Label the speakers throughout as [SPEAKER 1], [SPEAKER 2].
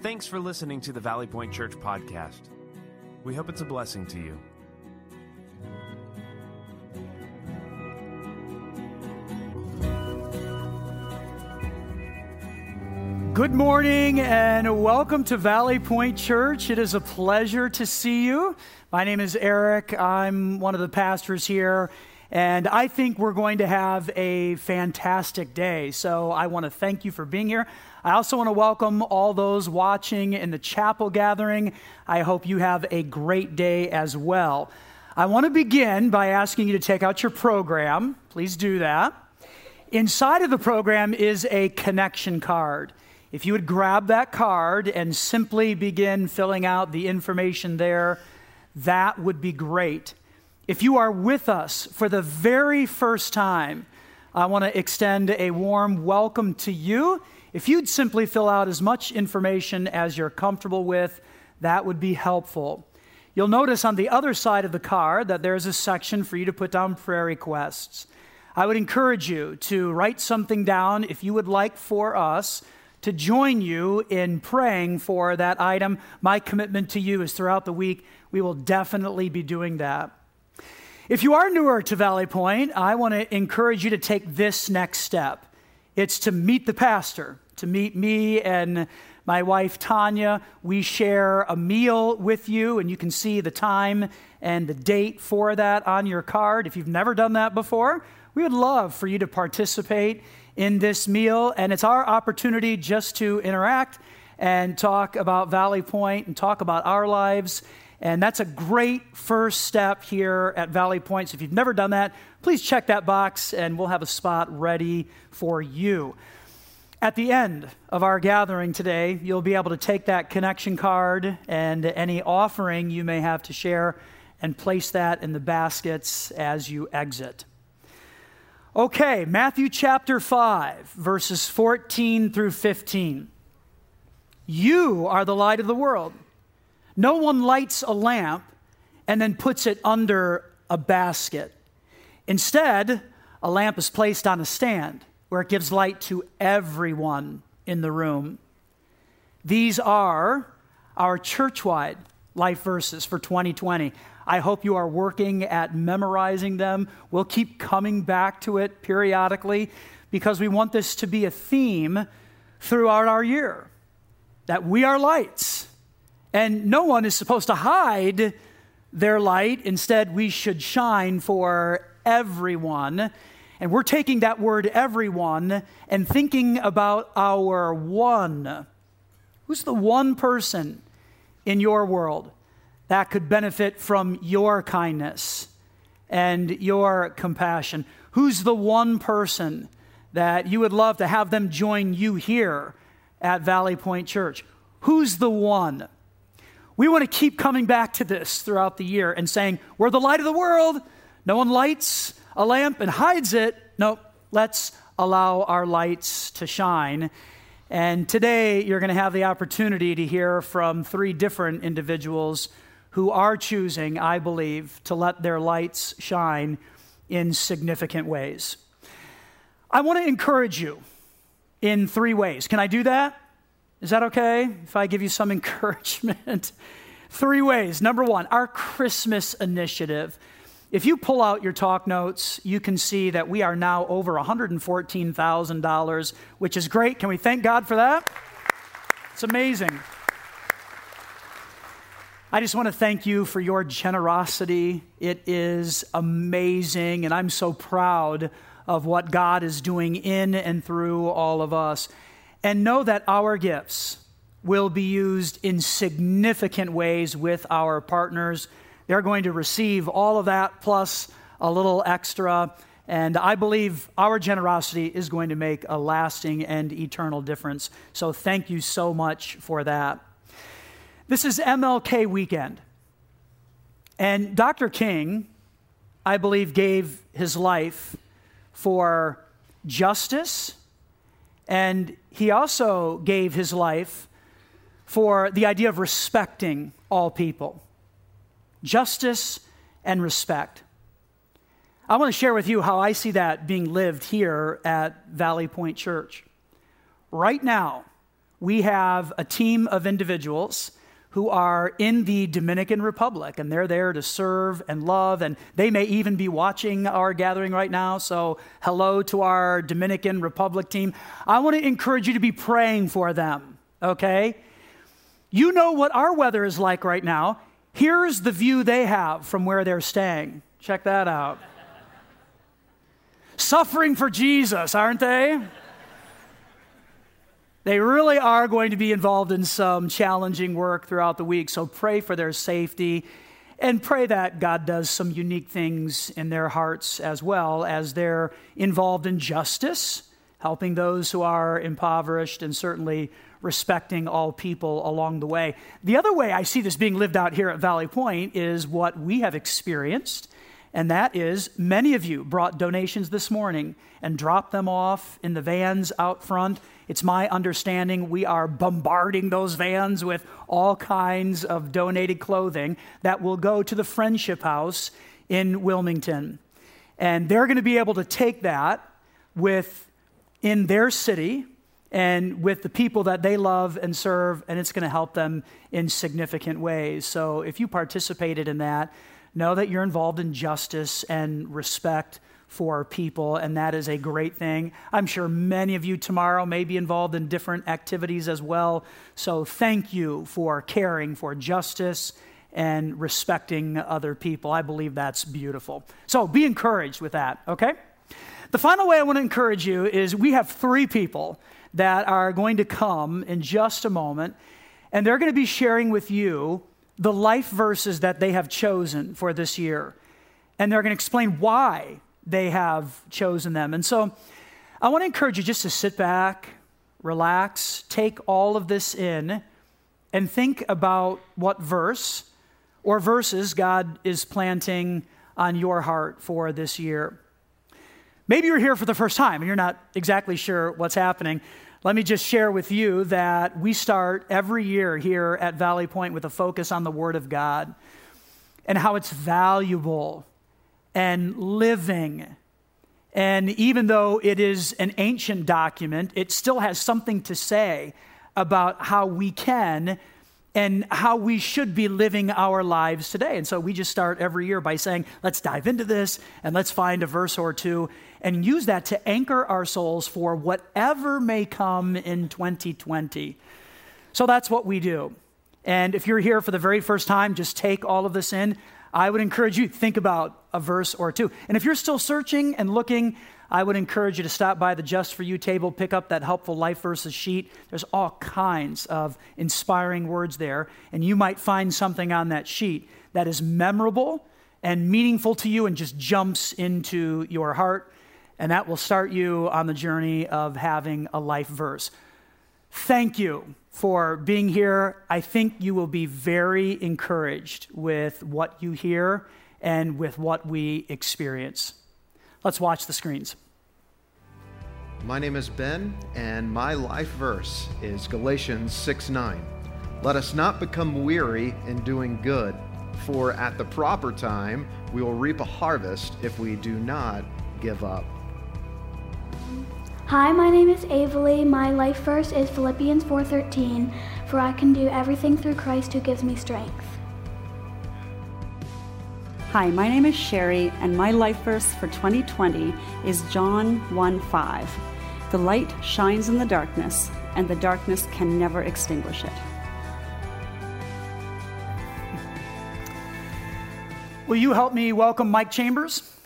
[SPEAKER 1] Thanks for listening to the Valley Point Church podcast. We hope it's a blessing to you.
[SPEAKER 2] Good morning and welcome to Valley Point Church. It is a pleasure to see you. My name is Eric. I'm one of the pastors here, and I think we're going to have a fantastic day. So I want to thank you for being here. I also want to welcome all those watching in the chapel gathering. I hope you have a great day as well. I want to begin by asking you to take out your program. Please do that. Inside of the program is a connection card. If you would grab that card and simply begin filling out the information there, that would be great. If you are with us for the very first time, I want to extend a warm welcome to you. If you'd simply fill out as much information as you're comfortable with, that would be helpful. You'll notice on the other side of the card that there's a section for you to put down prayer requests. I would encourage you to write something down if you would like for us to join you in praying for that item. My commitment to you is throughout the week, we will definitely be doing that. If you are newer to Valley Point, I want to encourage you to take this next step. It's to meet the pastor, to meet me and my wife Tanya. We share a meal with you, and you can see the time and the date for that on your card. If you've never done that before, we would love for you to participate in this meal, and it's our opportunity just to interact and talk about Valley Point and talk about our lives. And that's a great first step here at Valley Point. So if you've never done that, please check that box and we'll have a spot ready for you. At the end of our gathering today, you'll be able to take that connection card and any offering you may have to share and place that in the baskets as you exit. Okay, Matthew chapter 5, verses 14 through 15. You are the light of the world. No one lights a lamp and then puts it under a basket. Instead, a lamp is placed on a stand where it gives light to everyone in the room. These are our church-wide life verses for 2020. I hope you are working at memorizing them. We'll keep coming back to it periodically because we want this to be a theme throughout our year that we are lights. And no one is supposed to hide their light. Instead, we should shine for everyone. And we're taking that word everyone and thinking about our one. Who's the one person in your world that could benefit from your kindness and your compassion? Who's the one person that you would love to have them join you here at Valley Point Church? Who's the one? We want to keep coming back to this throughout the year and saying, We're the light of the world. No one lights a lamp and hides it. No, let's allow our lights to shine. And today you're going to have the opportunity to hear from three different individuals who are choosing, I believe, to let their lights shine in significant ways. I want to encourage you in three ways. Can I do that? Is that okay if I give you some encouragement? three ways. Number one, our Christmas initiative. If you pull out your talk notes, you can see that we are now over $114,000, which is great. Can we thank God for that? It's amazing. I just want to thank you for your generosity. It is amazing, and I'm so proud of what God is doing in and through all of us. And know that our gifts will be used in significant ways with our partners. They're going to receive all of that plus a little extra. And I believe our generosity is going to make a lasting and eternal difference. So thank you so much for that. This is MLK weekend. And Dr. King, I believe, gave his life for justice, and he also gave his life for the idea of respecting all people. Justice and respect. I want to share with you how I see that being lived here at Valley Point Church. Right now, we have a team of individuals who are in the Dominican Republic, and they're there to serve and love, and they may even be watching our gathering right now. So, hello to our Dominican Republic team. I want to encourage you to be praying for them, okay? You know what our weather is like right now. Here's the view they have from where they're staying. Check that out. Suffering for Jesus, aren't they? They really are going to be involved in some challenging work throughout the week, so pray for their safety and pray that God does some unique things in their hearts as well as they're involved in justice, helping those who are impoverished, and certainly respecting all people along the way. The other way I see this being lived out here at Valley Point is what we have experienced, and that is many of you brought donations this morning and dropped them off in the vans out front it's my understanding we are bombarding those vans with all kinds of donated clothing that will go to the Friendship House in Wilmington. And they're going to be able to take that with in their city and with the people that they love and serve, and it's going to help them in significant ways. So if you participated in that, know that you're involved in justice and respect for people, and that is a great thing. I'm sure many of you tomorrow may be involved in different activities as well. So thank you for caring for justice and respecting other people. I believe that's beautiful. So be encouraged with that, okay? The final way I want to encourage you is we have three people that are going to come in just a moment, and they're going to be sharing with you the life verses that they have chosen for this year. And they're going to explain why they have chosen them. And so I want to encourage you just to sit back, relax, take all of this in, and think about what verse or verses God is planting on your heart for this year. Maybe you're here for the first time and you're not exactly sure what's happening. Let me just share with you that we start every year here at Valley Point with a focus on the Word of God and how it's valuable and living. And even though it is an ancient document, it still has something to say about how we can and how we should be living our lives today. And so we just start every year by saying, let's dive into this and let's find a verse or two and use that to anchor our souls for whatever may come in 2020. So that's what we do. And if you're here for the very first time, just take all of this in. I would encourage you to think about a verse or two. And if you're still searching and looking, I would encourage you to stop by the Just For You table, pick up that helpful life verses sheet. There's all kinds of inspiring words there, and you might find something on that sheet that is memorable and meaningful to you and just jumps into your heart, and that will start you on the journey of having a life verse. Thank you for being here. I think you will be very encouraged with what you hear and with what we experience. Let's watch the screens.
[SPEAKER 3] My name is Ben, and my life verse is Galatians 6 9. Let us not become weary in doing good, for at the proper time we will reap a harvest if we do not give up.
[SPEAKER 4] Hi, my name is Avalie. My life verse is Philippians 4:13, for I can do everything through Christ who gives me strength.
[SPEAKER 5] Hi, my name is Sherry, and my life verse for 2020 is John 1 5. The light shines in the darkness, and the darkness can never extinguish it.
[SPEAKER 2] Will you help me welcome Mike Chambers?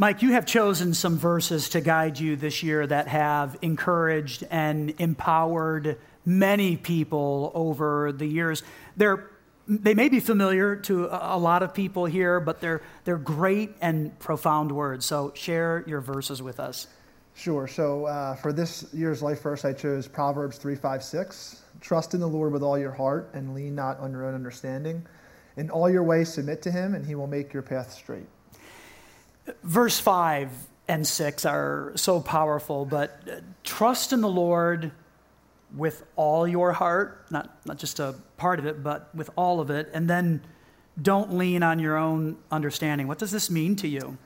[SPEAKER 2] Mike, you have chosen some verses to guide you this year that have encouraged and empowered many people over the years. They're, they may be familiar to a lot of people here, but they're, they're great and profound words. So share your verses with us.
[SPEAKER 6] Sure. So uh, for this year's life verse, I chose Proverbs 3 5 6. Trust in the Lord with all your heart and lean not on your own understanding. In all your ways, submit to him, and he will make your path straight
[SPEAKER 2] verse 5 and 6 are so powerful, but trust in the Lord with all your heart, not, not just a part of it, but with all of it, and then don't lean on your own understanding. What does this mean to you?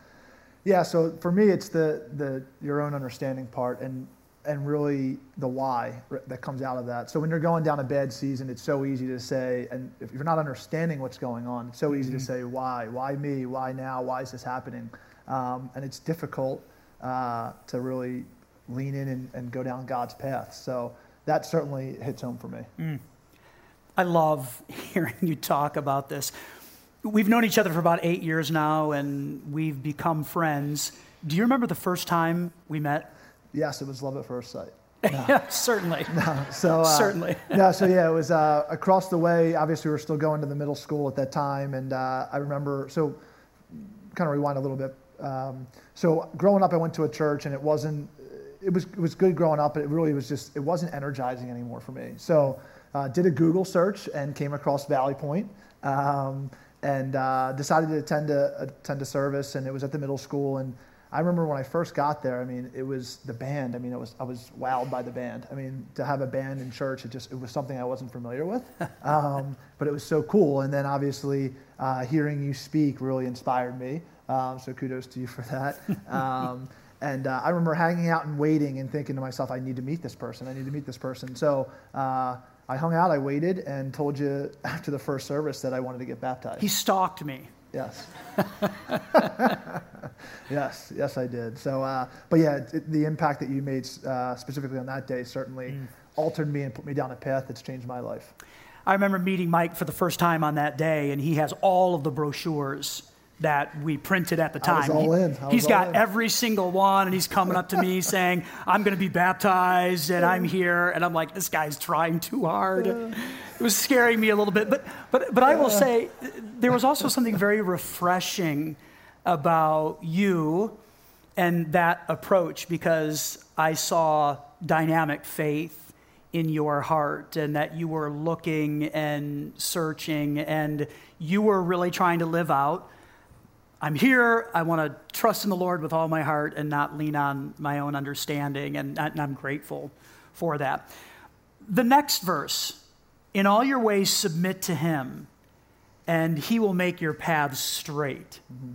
[SPEAKER 6] Yeah, so for me, it's the, the your own understanding part and and really the why that comes out of that. So when you're going down a bad season, it's so easy to say, and if you're not understanding what's going on, it's so easy mm-hmm. to say why, why me, why now, why is this happening, um, and it's difficult uh, to really lean in and, and, go down God's path. So that certainly hits home for me. Mm.
[SPEAKER 2] I love hearing you talk about this. We've known each other for about eight years now, and we've become friends. Do you remember the first time we met?
[SPEAKER 6] Yes, it was love at first sight.
[SPEAKER 2] No. yeah, certainly.
[SPEAKER 6] No, so uh,
[SPEAKER 2] certainly.
[SPEAKER 6] no, so yeah, it was uh, across the way. Obviously, we were still going to the middle school at that time, and uh, I remember. So, kind of rewind a little bit. Um, so, growing up, I went to a church, and it wasn't. It was it was good growing up, but it really was just it wasn't energizing anymore for me. So, uh, did a Google search and came across Valley Point. Um, and uh, decided to attend a attend a service, and it was at the middle school. And I remember when I first got there. I mean, it was the band. I mean, it was I was wowed by the band. I mean, to have a band in church, it just it was something I wasn't familiar with, um, but it was so cool. And then obviously uh, hearing you speak really inspired me. Um, so kudos to you for that. Um, and uh, I remember hanging out and waiting and thinking to myself, I need to meet this person. I need to meet this person. So. Uh, I hung out, I waited, and told you after the first service that I wanted to get baptized.
[SPEAKER 2] He stalked me.
[SPEAKER 6] Yes. yes, yes, I did. So, uh, but yeah, it, the impact that you made uh, specifically on that day certainly mm. altered me and put me down a path that's changed my life.
[SPEAKER 2] I remember meeting Mike for the first time on that day, and he has all of the brochures that we printed at the time.
[SPEAKER 6] I was all in.
[SPEAKER 2] I he's got in. every single one, and he's coming up to me saying, "I'm going to be baptized, and I'm here." And I'm like, "This guy's trying too hard." It was scaring me a little bit, but but but I will say, there was also something very refreshing about you and that approach because I saw dynamic faith in your heart and that you were looking and searching and you were really trying to live out I'm here. I want to trust in the Lord with all my heart and not lean on my own understanding. And, and I'm grateful for that. The next verse In all your ways, submit to him, and he will make your paths straight. Mm-hmm.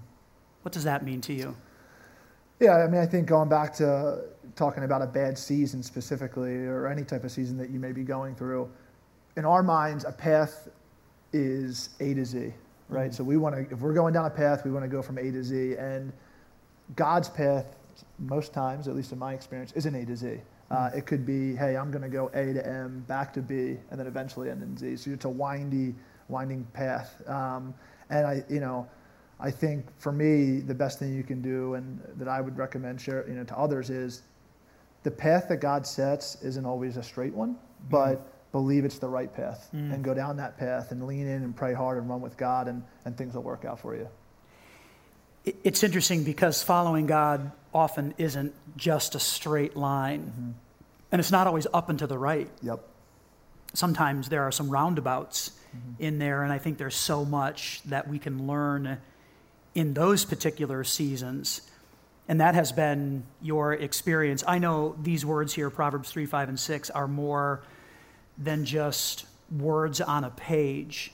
[SPEAKER 2] What does that mean to you?
[SPEAKER 6] Yeah, I mean, I think going back to talking about a bad season specifically, or any type of season that you may be going through, in our minds, a path is A to Z right? Mm-hmm. So we want to, if we're going down a path, we want to go from A to Z. And God's path, most times, at least in my experience, isn't A to Z. Uh, mm-hmm. it could be, hey, I'm going to go A to M, back to B, and then eventually end in Z. So it's a windy, winding path. Um, and I, you know, I think for me, the best thing you can do, and that I would recommend share, you know, to others, is the path that God sets isn't always a straight one, but mm-hmm believe it's the right path mm. and go down that path and lean in and pray hard and run with God, and, and things will work out for you.
[SPEAKER 2] It's interesting because following God often isn't just a straight line, mm-hmm. and it's not always up and to the right.
[SPEAKER 6] Yep.
[SPEAKER 2] Sometimes there are some roundabouts mm-hmm. in there, and I think there's so much that we can learn in those particular seasons. And that has been your experience. I know these words here, Proverbs 3, 5, and 6, are more than just words on a page.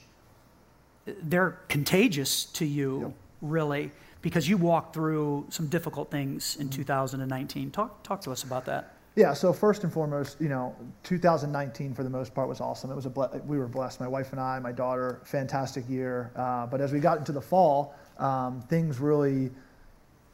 [SPEAKER 2] They're contagious to you, yep. really, because you walked through some difficult things in mm-hmm. 2019. Talk, talk to us about that.
[SPEAKER 6] Yeah, so first and foremost, you know, 2019 for the most part was awesome. It was a ble- we were blessed. My wife and I, my daughter, fantastic year. Uh, but as we got into the fall, um, things really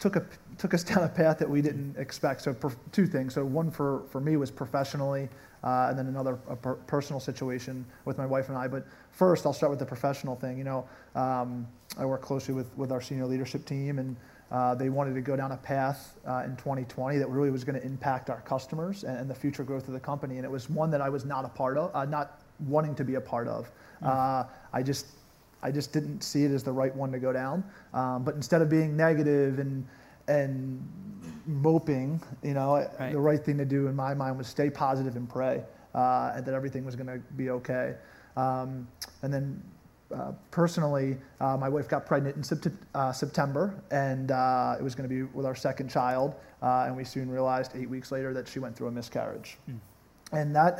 [SPEAKER 6] took a took us down a path that we didn't expect. So per, two things. So one for for me was professionally uh, and then another per- personal situation with my wife and I. But first, I'll start with the professional thing. You know, um, I work closely with, with our senior leadership team, and uh, they wanted to go down a path uh, in 2020 that really was going to impact our customers and, and, the future growth of the company. And it was one that I was not a part of, uh, not wanting to be a part of. Mm. I just I just didn't see it as the right one to go down. Um, but instead of being negative and and moping, you know, right. the right thing to do in my mind was stay positive and pray, uh, and that everything was going to be okay. Um, and then uh, personally, uh, my wife got pregnant in sept- uh, September, and uh, it was going to be with our second child. Uh, and we soon realized eight weeks later that she went through a miscarriage, mm. and that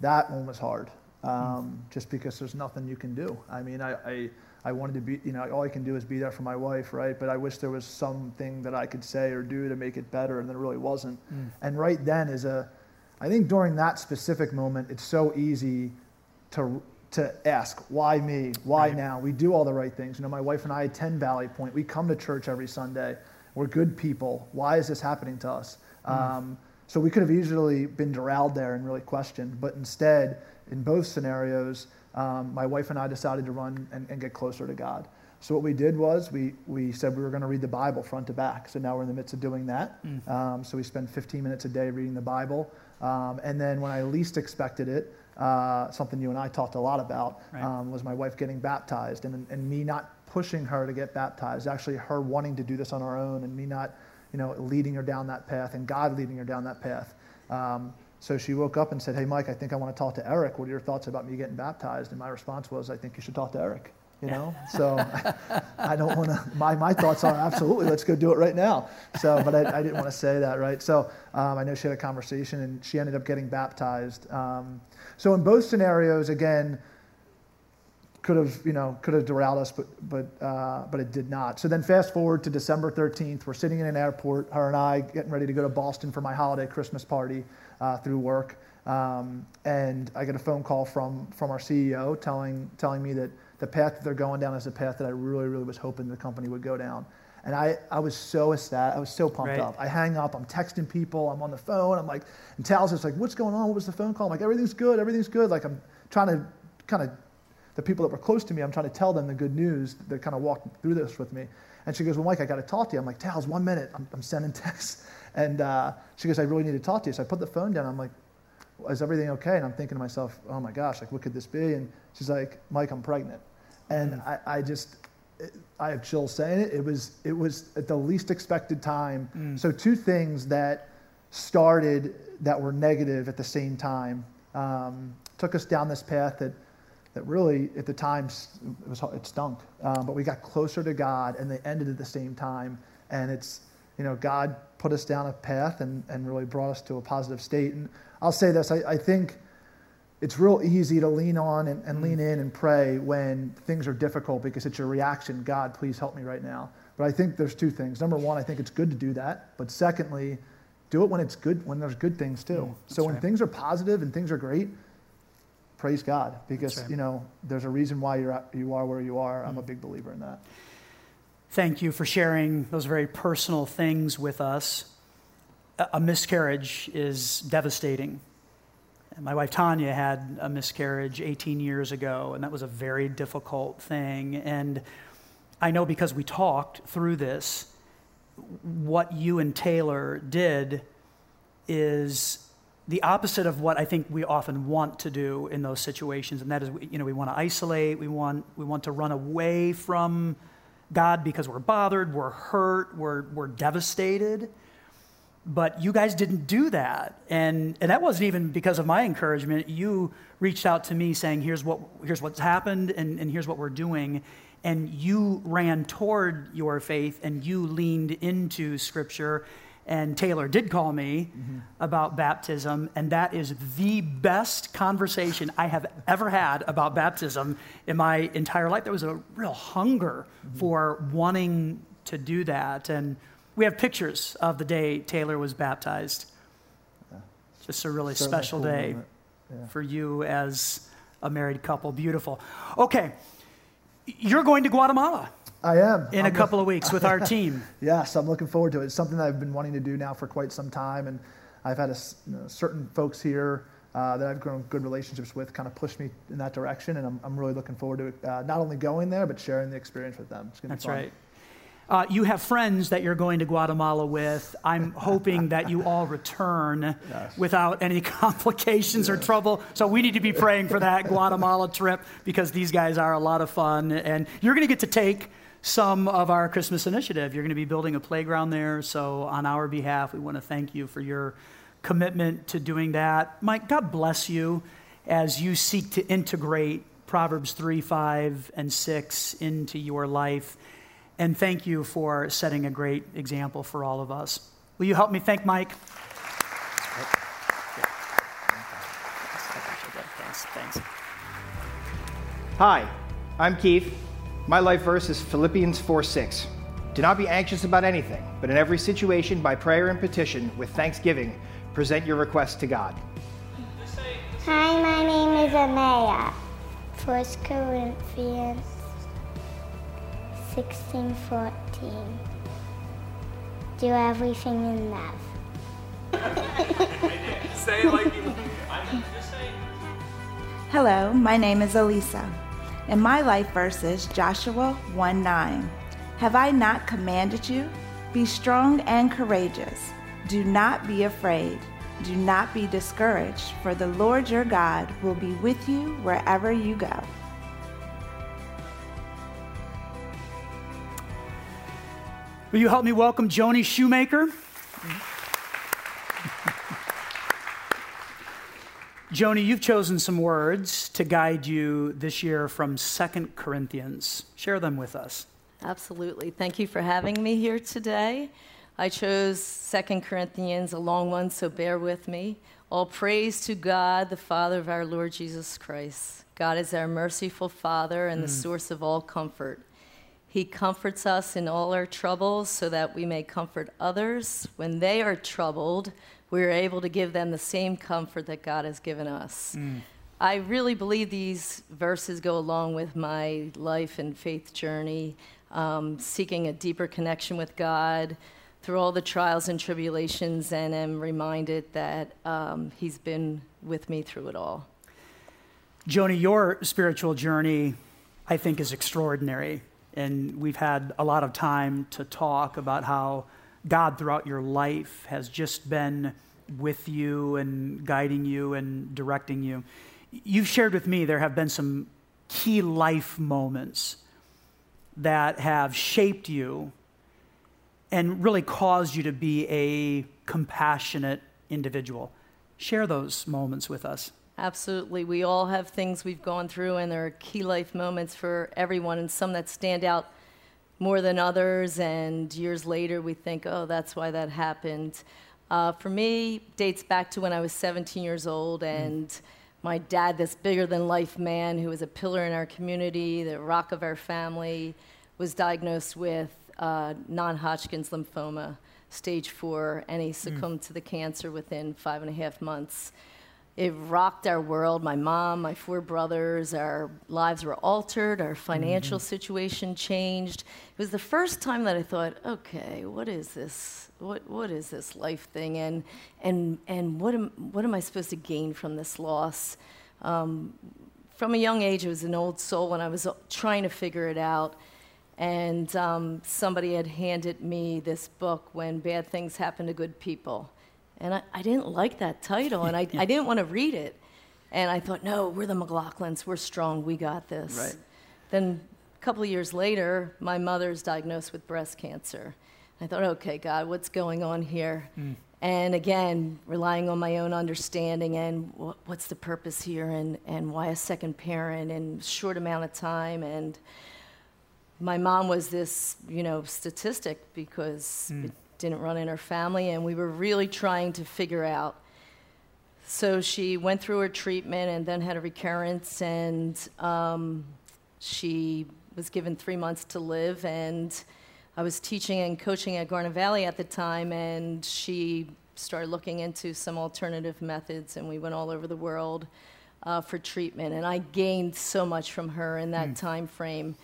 [SPEAKER 6] that one was hard. um, just because there's nothing you can do. I mean, I, I, I wanted to be, you know, all I can do is be there for my wife, right? But I wish there was something that I could say or do to make it better, and there really wasn't.
[SPEAKER 2] Mm.
[SPEAKER 6] And right then is a, I think during that specific moment, it's so easy to to ask why me? Why
[SPEAKER 2] Right.
[SPEAKER 6] now? We do all the right things. You know my wife and i attend valley point. We come to church every sunday. We're good people. Why is this happening to us? Um, so we could have easily been derailed there and really questioned. But instead in both scenarios um, my wife and i decided to run and, and get closer to god. So what we did was we, we said we were going to read the bible front to back. So now we're in the midst of doing that. Um, so we spend 15 minutes a day reading the bible. Um, and then when i least expected it uh, something you and I talked a lot about
[SPEAKER 2] Right.
[SPEAKER 6] um, was my wife getting baptized and, and me not pushing her to get baptized, actually her wanting to do this on her own and me not, you know, leading her down that path and God leading her down that path. Um, so she woke up and said, Hey, Mike, I think I want to talk to Eric. What are your thoughts about me getting baptized? And my response was, I think you should talk to Eric. You know, so I, I don't want to. My, my thoughts are absolutely. Let's go do it right now. So, but I, I didn't want to say that, right? So, um, I know she had a conversation, and she ended up getting baptized. Um, so, in both scenarios, again, could have you know could have derailed us, but but uh, but it did not. So then fast forward to December 13th, we're sitting in an airport, her and I getting ready to go to Boston for my holiday Christmas party uh, through work, um, and I get a phone call from from our CEO telling telling me that the path that they're going down is a path that I really really was hoping the company would go down. And I, I was so ecstatic. I was so pumped
[SPEAKER 2] Right.
[SPEAKER 6] up. I hang up. I'm texting people. I'm on the phone. I'm like, and Tal's just like, what's going on? What was the phone call? I'm like, everything's good. Everything's good. Like I'm trying to kind of the people that were close to me, I'm trying to tell them the good news that kind of walked through this with me. And she goes, Well, Mike, I got to talk to you. I'm like, Tals, one minute. I'm, I'm sending texts. And uh, she goes, I really need to talk to you. So I put the phone down. I'm like, Is everything okay? And I'm thinking to myself, Oh my gosh, like, what could this be? And she's like, Mike, I'm pregnant. And I, I just, it, I have chills saying it. It was, it was at the least expected time. So, two things that started that were negative at the same time um, took us down this path that that really at the time it was it stunk um, but we got closer to god and they ended at the same time and it's you know god put us down a path and, and really brought us to a positive state and i'll say this i, I think it's real easy to lean on and, and lean in and pray when things are difficult because it's your reaction god please help me right now but i think there's two things number one i think it's good to do that but secondly do it when it's good when there's good things too mm, so when
[SPEAKER 2] right.
[SPEAKER 6] things are positive and things are great praise God because
[SPEAKER 2] right.
[SPEAKER 6] you know there's a reason why you're you are where you are. I'm a mm. big believer in that.
[SPEAKER 2] Thank you for sharing those very personal things with us. A miscarriage is devastating. My wife Tanya had a miscarriage 18 years ago, and that was a very difficult thing. And I know because we talked through this, what you and Taylor did is the opposite of what I think we often want to do in those situations, and that is, you know, we want to isolate, we want, we want to run away from God because we're bothered, we're hurt, we're, we're devastated. But you guys didn't do that. And, and that wasn't even because of my encouragement. You reached out to me saying, here's, what, here's what's happened and, and here's what we're doing. And you ran toward your faith and you leaned into Scripture. And Taylor did call me mm-hmm. about baptism, and that is the best conversation I have ever had about baptism in my entire life. There was a real hunger mm-hmm. for wanting to do that. And we have pictures of the day Taylor was baptized. Just a really
[SPEAKER 6] a
[SPEAKER 2] special
[SPEAKER 6] cool
[SPEAKER 2] day.
[SPEAKER 6] Yeah.
[SPEAKER 2] for you as a married couple. Beautiful. Okay, you're going to Guatemala
[SPEAKER 6] I am
[SPEAKER 2] in
[SPEAKER 6] I'm
[SPEAKER 2] a couple of weeks with our team.
[SPEAKER 6] Yes, I'm looking forward to it. It's something that I've been wanting to do now for quite some time, and I've had a you know, certain folks here uh, that I've grown good relationships with kind of push me in that direction, and I'm, I'm really looking forward to it. Uh, not only going there, but sharing the experience with them. It's going to be
[SPEAKER 2] That's
[SPEAKER 6] fun.
[SPEAKER 2] right. Uh, you have friends that you're going to Guatemala with. I'm hoping that you all return without any complications or trouble. So we need to be praying for that Guatemala trip because these guys are a lot of fun. And you're going to get to take some of our Christmas initiative. You're going to be building a playground there. So on our behalf, we want to thank you for your commitment to doing that. Mike, God bless you as you seek to integrate Proverbs 3, 5, and 6 into your life. And thank you for setting a great example for all of us. Will you help me thank Mike?
[SPEAKER 7] Hi, I'm Keith. My life verse is Philippians 4 6. Do not be anxious about anything, but in every situation, by prayer and petition, with thanksgiving, present your requests to God.
[SPEAKER 8] Hi, my name is Amaya. 1 Corinthians 16 14. Do everything in love.
[SPEAKER 9] say it like you
[SPEAKER 10] Hello, my name is Elisa, and my life verse is Joshua 1 9. Have I not commanded you? Be strong and courageous. Do not be afraid. Do not be discouraged, for the Lord your God will be with you wherever you go.
[SPEAKER 2] Will you help me welcome Joni Shoemaker? Joni, you've chosen some words to guide you this year from Second Corinthians. Share them with us.
[SPEAKER 11] Absolutely. Thank you for having me here today. I chose Second Corinthians, a long one, so bear with me. All praise to God, the Father of our Lord Jesus Christ. God is our merciful Father and the mm. source of all comfort. He comforts us in all our troubles so that we may comfort others. When they are troubled, we are able to give them the same comfort that God has given us. Mm. I really believe these verses go along with my life and faith journey, um, seeking a deeper connection with God through all the trials and tribulations, and am reminded that um, He's been with me through it all.
[SPEAKER 2] Joni, your spiritual journey, I think, is extraordinary and we've had a lot of time to talk about how God throughout your life has just been with you and guiding you and directing you. You've shared with me there have been some key life moments that have shaped you and really caused you to be a compassionate individual. Share those moments with us.
[SPEAKER 11] Absolutely. We all have things we've gone through, and there are key life moments for everyone, and some that stand out more than others. And years later, we think, oh, that's why that happened. Uh, for me, dates back to when I was 17 years old, mm. and mm. my dad, this bigger than life man who was a pillar in our community, the rock of our family, was diagnosed with uh, non Hodgkin's lymphoma, stage four, and he mm. succumbed mm. to the cancer within five and a half months it rocked our world. My mom, my four brothers, our lives were altered, our financial mm-hmm. situation changed. It was the first time that I thought, okay, what is this? What, what is this life thing? And, and, and what, am, what am I supposed to gain from this loss? Um, from a young age, I was an old soul and I was trying to figure it out. And um, somebody had handed me this book, When Bad Things Happen to Good People. And I, I didn't like that title, and I, I didn't want to read it. And I thought, no, we're the McLaughlins. We're strong. We got this.
[SPEAKER 2] Right.
[SPEAKER 11] Then a couple of years later, my mother's diagnosed with breast cancer. I thought, okay, God, what's going on here? Mm. And again, relying on my own understanding and what's the purpose here and, and why a second parent in short amount of time. And my mom was this, you know, statistic because mm didn't run in her family, and we were really trying to figure out. So she went through her treatment and then had a recurrence, and um, she was given three months to live. And I was teaching and coaching at Garnet Valley at the time, and she started looking into some alternative methods, and we went all over the world uh, for treatment. And I gained so much from her in that mm. time frame.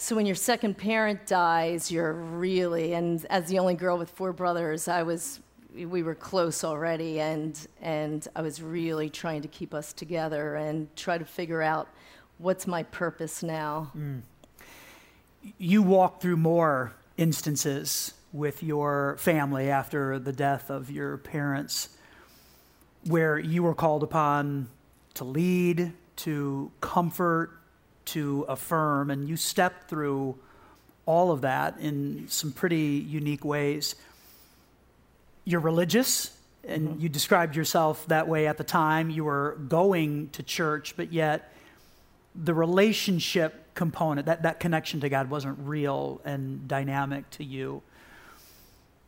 [SPEAKER 11] So when your second parent dies, you're really, and as the only girl with four brothers, I was, we were close already, and, and I was really trying to keep us together and try to figure out what's my purpose now. Mm.
[SPEAKER 2] You walk through more instances with your family after the death of your parents where you were called upon to lead, to comfort, to affirm, and you stepped through all of that in some pretty unique ways. You're religious, and mm-hmm. you described yourself that way at the time. You were going to church, but yet the relationship component, that, that connection to God, wasn't real and dynamic to you.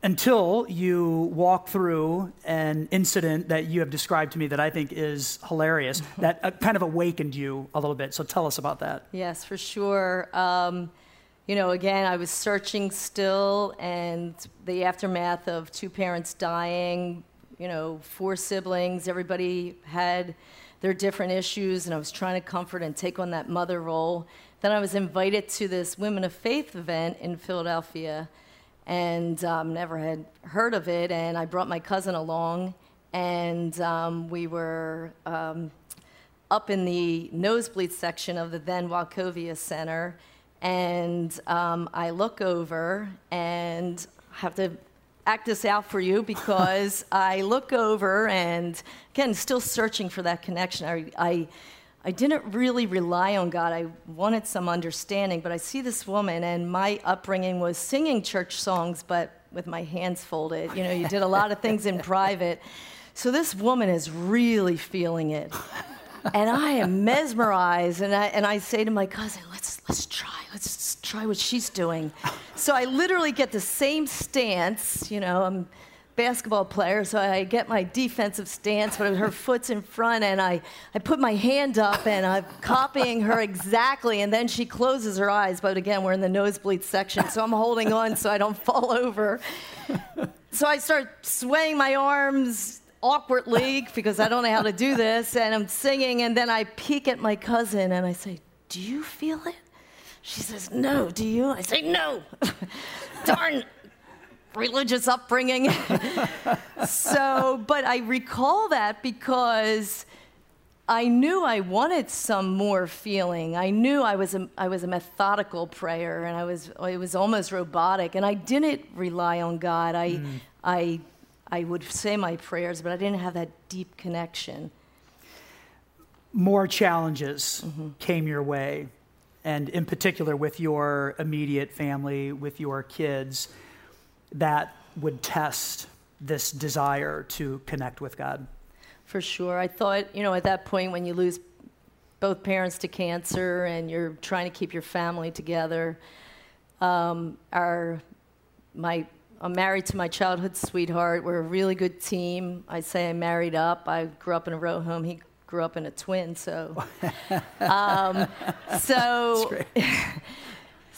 [SPEAKER 2] Until you walk through an incident that you have described to me that I think is hilarious, that uh, kind of awakened you a little bit. So tell us about that.
[SPEAKER 11] Yes, for sure. Um, you know, again, I was searching still, and the aftermath of two parents dying, you know, four siblings, everybody had their different issues, and I was trying to comfort and take on that mother role. Then I was invited to this Women of Faith event in Philadelphia and um, never had heard of it. And I brought my cousin along, and um, we were um, up in the nosebleed section of the then Wachovia Center. And um, I look over and have to act this out for you because I look over and again, still searching for that connection. I, I I didn't really rely on God. I wanted some understanding, but I see this woman, and my upbringing was singing church songs, but with my hands folded. You know, you did a lot of things in private. So this woman is really feeling it. And I am mesmerized, and I, and I say to my cousin, let's, let's try, let's try what she's doing. So I literally get the same stance, you know, I'm basketball player, so I get my defensive stance, but her foot's in front, and I, I put my hand up, and I'm copying her exactly, and then she closes her eyes. But again, we're in the nosebleed section, so I'm holding on so I don't fall over. So I start swaying my arms awkwardly because I don't know how to do this, and I'm singing, and then I peek at my cousin, and I say, Do you feel it? She says, No, do you? I say, No. Darn religious upbringing. so, but I recall that because I knew I wanted some more feeling. I knew I was a, I was a methodical prayer and I was, it was almost robotic. And I didn't rely on God. I, mm. I, I would say my prayers, but I didn't have that deep connection.
[SPEAKER 2] More challenges mm-hmm. came your way, and in particular with your immediate family, with your kids that would test this desire to connect with God?
[SPEAKER 11] For sure. I thought, you know, at that point when you lose both parents to cancer and you're trying to keep your family together, um, our, my, I'm married to my childhood sweetheart. We're a really good team. I say I married up. I grew up in a row home. He grew up in a twin, so. um, so.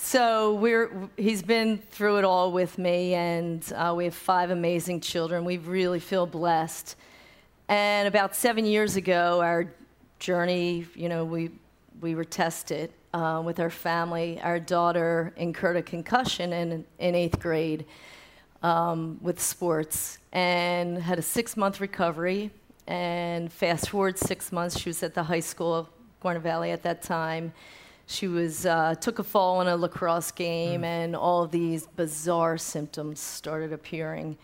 [SPEAKER 11] So we're, he's been through it all with me, and uh, we have five amazing children. We really feel blessed. And about seven years ago, our journey, you know, we, we were tested uh, with our family. Our daughter incurred a concussion in, in eighth grade um, with sports and had a six month recovery. And fast forward six months, she was at the high school of Garnet Valley at that time she was uh, took a fall in a lacrosse game, mm. and all these bizarre symptoms started appearing.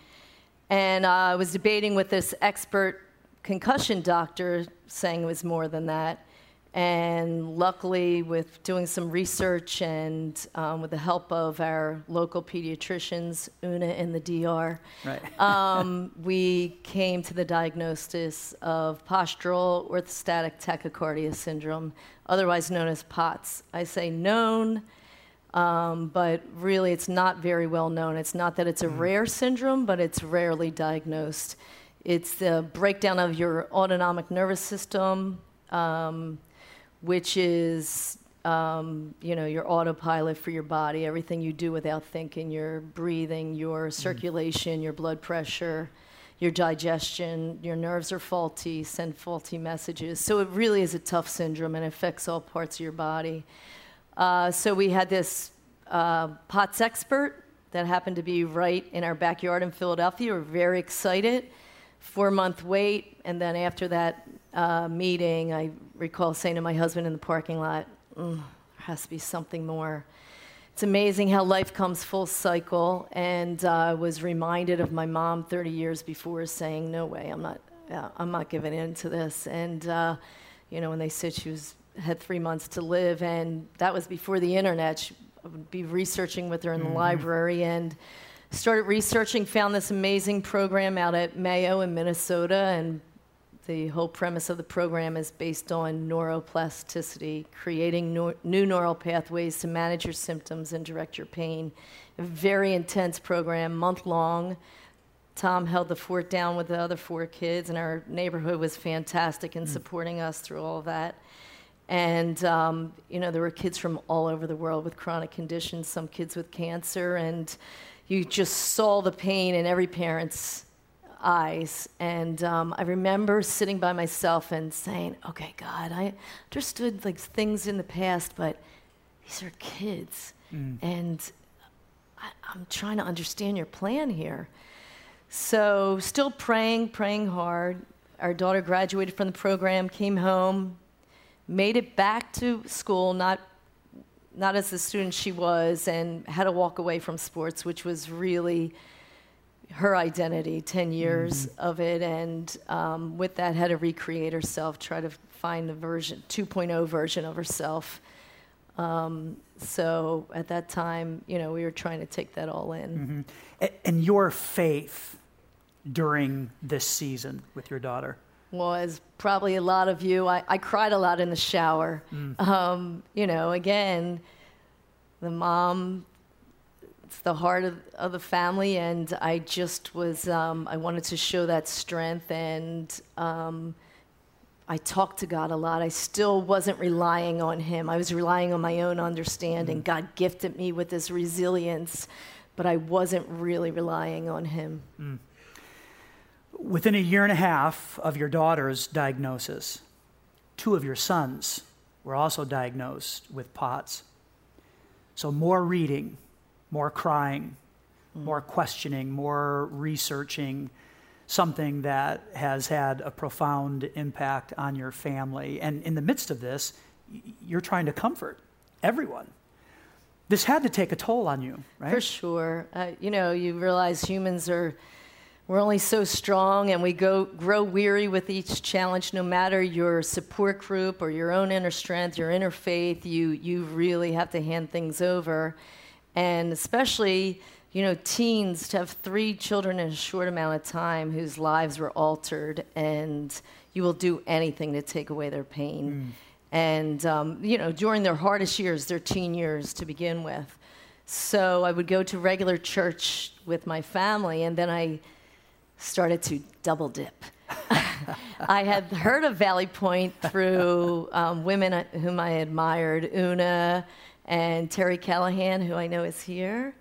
[SPEAKER 11] And uh, I was debating with this expert concussion doctor, saying it was more than that. And luckily, with doing some research and um, with the help of our local pediatricians, Una and the DR, right. um, we came to the diagnosis of postural orthostatic tachycardia syndrome, otherwise known as POTS. I say known, um, but really it's not very well known. It's not that it's a mm. rare syndrome, but it's rarely diagnosed. It's the breakdown of your autonomic nervous system, um, which is um, you know your autopilot for your body, everything you do without thinking, your breathing, your mm. circulation, your blood pressure your digestion, your nerves are faulty, send faulty messages. So it really is a tough syndrome and affects all parts of your body. Uh, so we had this uh, POTS expert that happened to be right in our backyard in Philadelphia. We are very excited. Four month wait, and then after that uh, meeting, I recall saying to my husband in the parking lot, mm, "There has to be something more." It's amazing how life comes full cycle. And uh, I was reminded of my mom 30 years before saying, "No way, I'm not, uh, I'm not giving in to this." And uh, you know, when they said she was had three months to live, and that was before the internet. She, I would be researching with her in the mm-hmm. library and started researching. Found this amazing program out at Mayo in Minnesota, and the whole premise of the program is based on neuroplasticity, creating no, new neural pathways to manage your symptoms and direct your pain. A very intense program, month long. Tom held the fort down with the other four kids, and our neighborhood was fantastic in mm. supporting us through all of that. And, um, you know, there were kids from all over the world with chronic conditions, some kids with cancer, and you just saw the pain in every parent's eyes. And um, I remember sitting by myself and saying, okay, God, I understood like things in the past, but these are kids. Mm. And I, I'm trying to understand your plan here. So, still praying, praying hard. Our daughter graduated from the program, came home, made it back to school, not not as the student she was, and had to walk away from sports, which was really her identity, 10 years mm-hmm. of it, and um, with that had to recreate herself, try to find a version, 2.0 version of herself. Um, so at that time, you know, we were trying to take that all in.
[SPEAKER 2] Mm-hmm. And your faith during this season with your daughter?
[SPEAKER 11] Was probably a lot of you. I, I cried a lot in the shower. Mm. Um, you know, again, the mom it's the heart of, of the family, and I just was, um, I wanted to show that strength, and um, I talked to God a lot. I still wasn't relying on Him, I was relying on my own understanding. Mm. God gifted me with this resilience, but I wasn't really relying on Him. Mm.
[SPEAKER 2] Within a year and a half of your daughter's diagnosis, two of your sons were also diagnosed with POTS. So, more reading, more crying, mm. more questioning, more researching, something that has had a profound impact on your family. And in the midst of this, you're trying to comfort everyone. This had to take a toll on you, right?
[SPEAKER 11] For sure. Uh, you know, you realize humans are we're only so strong and we go grow weary with each challenge. No matter your support group or your own inner strength your inner faith you you really have to hand things over. And especially you know teens to have three children in a short amount of time whose lives were altered and you will do anything to take away their pain. Mm. and um, you know during their hardest years their teen years to begin with. So i would go to regular church with my family and then i started to double dip I had heard of Valley Point through um, women uh, whom I admired, Una and Terry Callahan, who I know is here,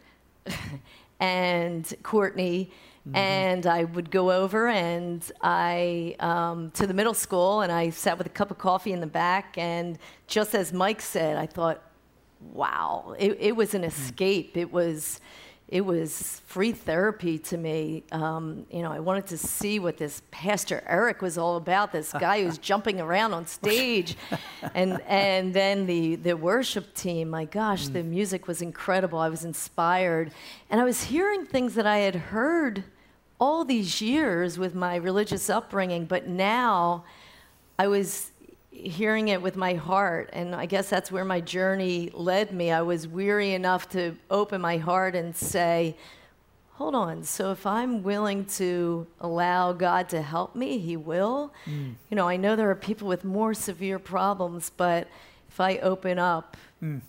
[SPEAKER 11] and Courtney. Mm-hmm. And I would go over and I um, to the middle school, and I sat with a cup of coffee in the back. And just as Mike said, I thought, "Wow, it, it was an mm. escape. It was." It was free therapy to me. Um, you know, I wanted to see what this Pastor Eric was all about. This guy who's jumping around on stage, and and then the the worship team. My gosh, mm. the music was incredible. I was inspired, and I was hearing things that I had heard all these years with my religious upbringing, but now I was hearing it with my heart. And I guess that's where my journey led me. I was weary enough to open my heart and say, hold on, so if I'm willing to allow God to help me, He will. Mm. You know, I know there are people with more severe problems, but if I open up, mm.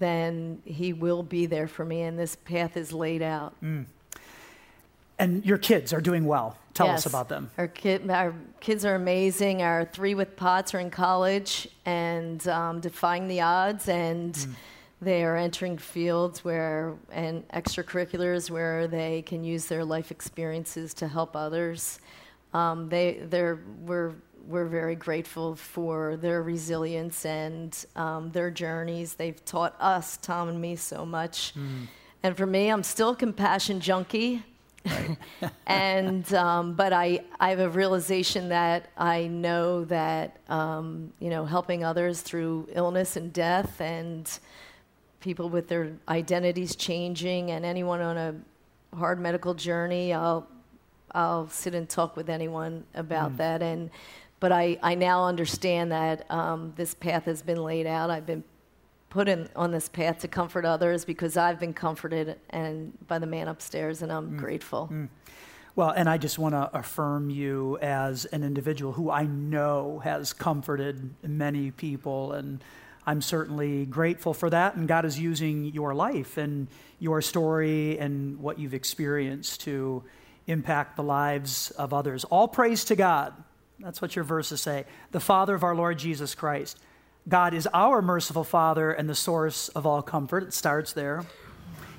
[SPEAKER 11] then He will be there for me, and this path is laid out.
[SPEAKER 2] Mm. And your kids are doing well. Tell yes. us about them.
[SPEAKER 11] Our, kid, our kids are amazing. Our three with POTS are in college and um, defying the odds, and mm. they are entering fields where and extracurriculars where they can use their life experiences to help others. Um, they, they're, we're, we're very grateful for their resilience and um, their journeys. They've taught us, Tom and me, so much. Mm. And for me, I'm still a compassion junkie. Right. and um, but I, I have a realization that I know that um, you know helping others through illness and death and people with their identities changing and anyone on a hard medical journey I'll I'll sit and talk with anyone about mm. that and but I, I now understand that um, this path has been laid out I've been put in, on this path to comfort others because I've been comforted and by the man upstairs, and I'm mm. grateful. Mm.
[SPEAKER 2] Well, and I just want to affirm you as an individual who I know has comforted many people. And I'm certainly grateful for that. And God is using your life and your story and what you've experienced to impact the lives of others. All praise to God. That's what your verses say. The Father of our Lord Jesus Christ. God is our merciful Father and the source of all comfort. It starts there.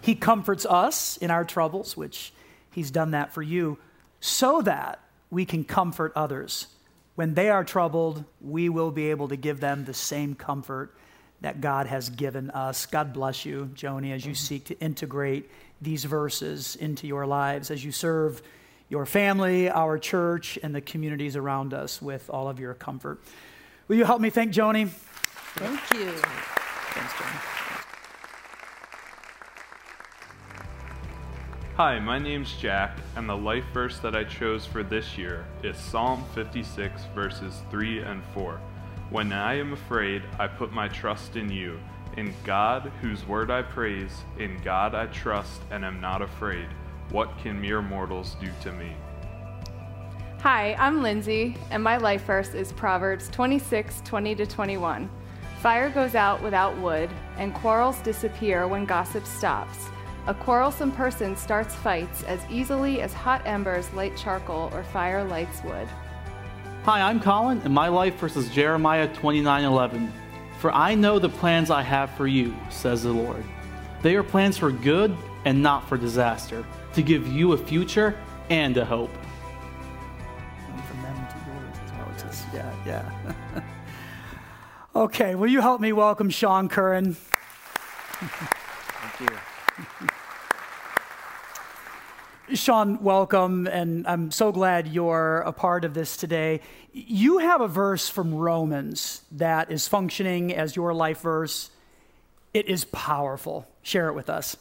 [SPEAKER 2] He comforts us in our troubles, which He's done that for you, so that we can comfort others. When they are troubled, we will be able to give them the same comfort that God has given us. God bless you, Joni, as you seek to integrate these verses into your lives, as you serve your family, our church, and the communities around us with all of your comfort. Will you help me thank Joni?
[SPEAKER 11] Thank you.
[SPEAKER 2] Thanks, Joni.
[SPEAKER 9] Hi, my name's Jack, and the life verse that I chose for this year is Psalm 56, verses 3 and 4. When I am afraid, I put my trust in you. In God, whose word I praise, in God I trust and am not afraid. What can mere mortals do to me?
[SPEAKER 12] Hi, I'm Lindsay, and my life verse is Proverbs 26 20 to 21. Fire goes out without wood, and quarrels disappear when gossip stops. A quarrelsome person starts fights as easily as hot embers light charcoal or fire lights wood.
[SPEAKER 13] Hi, I'm Colin, and my life verse is Jeremiah 29:11. For I know the plans I have for you, says the Lord. They are plans for good and not for disaster, to give you a future and a hope.
[SPEAKER 2] Okay, will you help me welcome Sean Curran?
[SPEAKER 14] Thank you.
[SPEAKER 2] Sean, welcome, and I'm so glad you're a part of this today. You have a verse from Romans that is functioning as your life verse. It is powerful. Share it with us.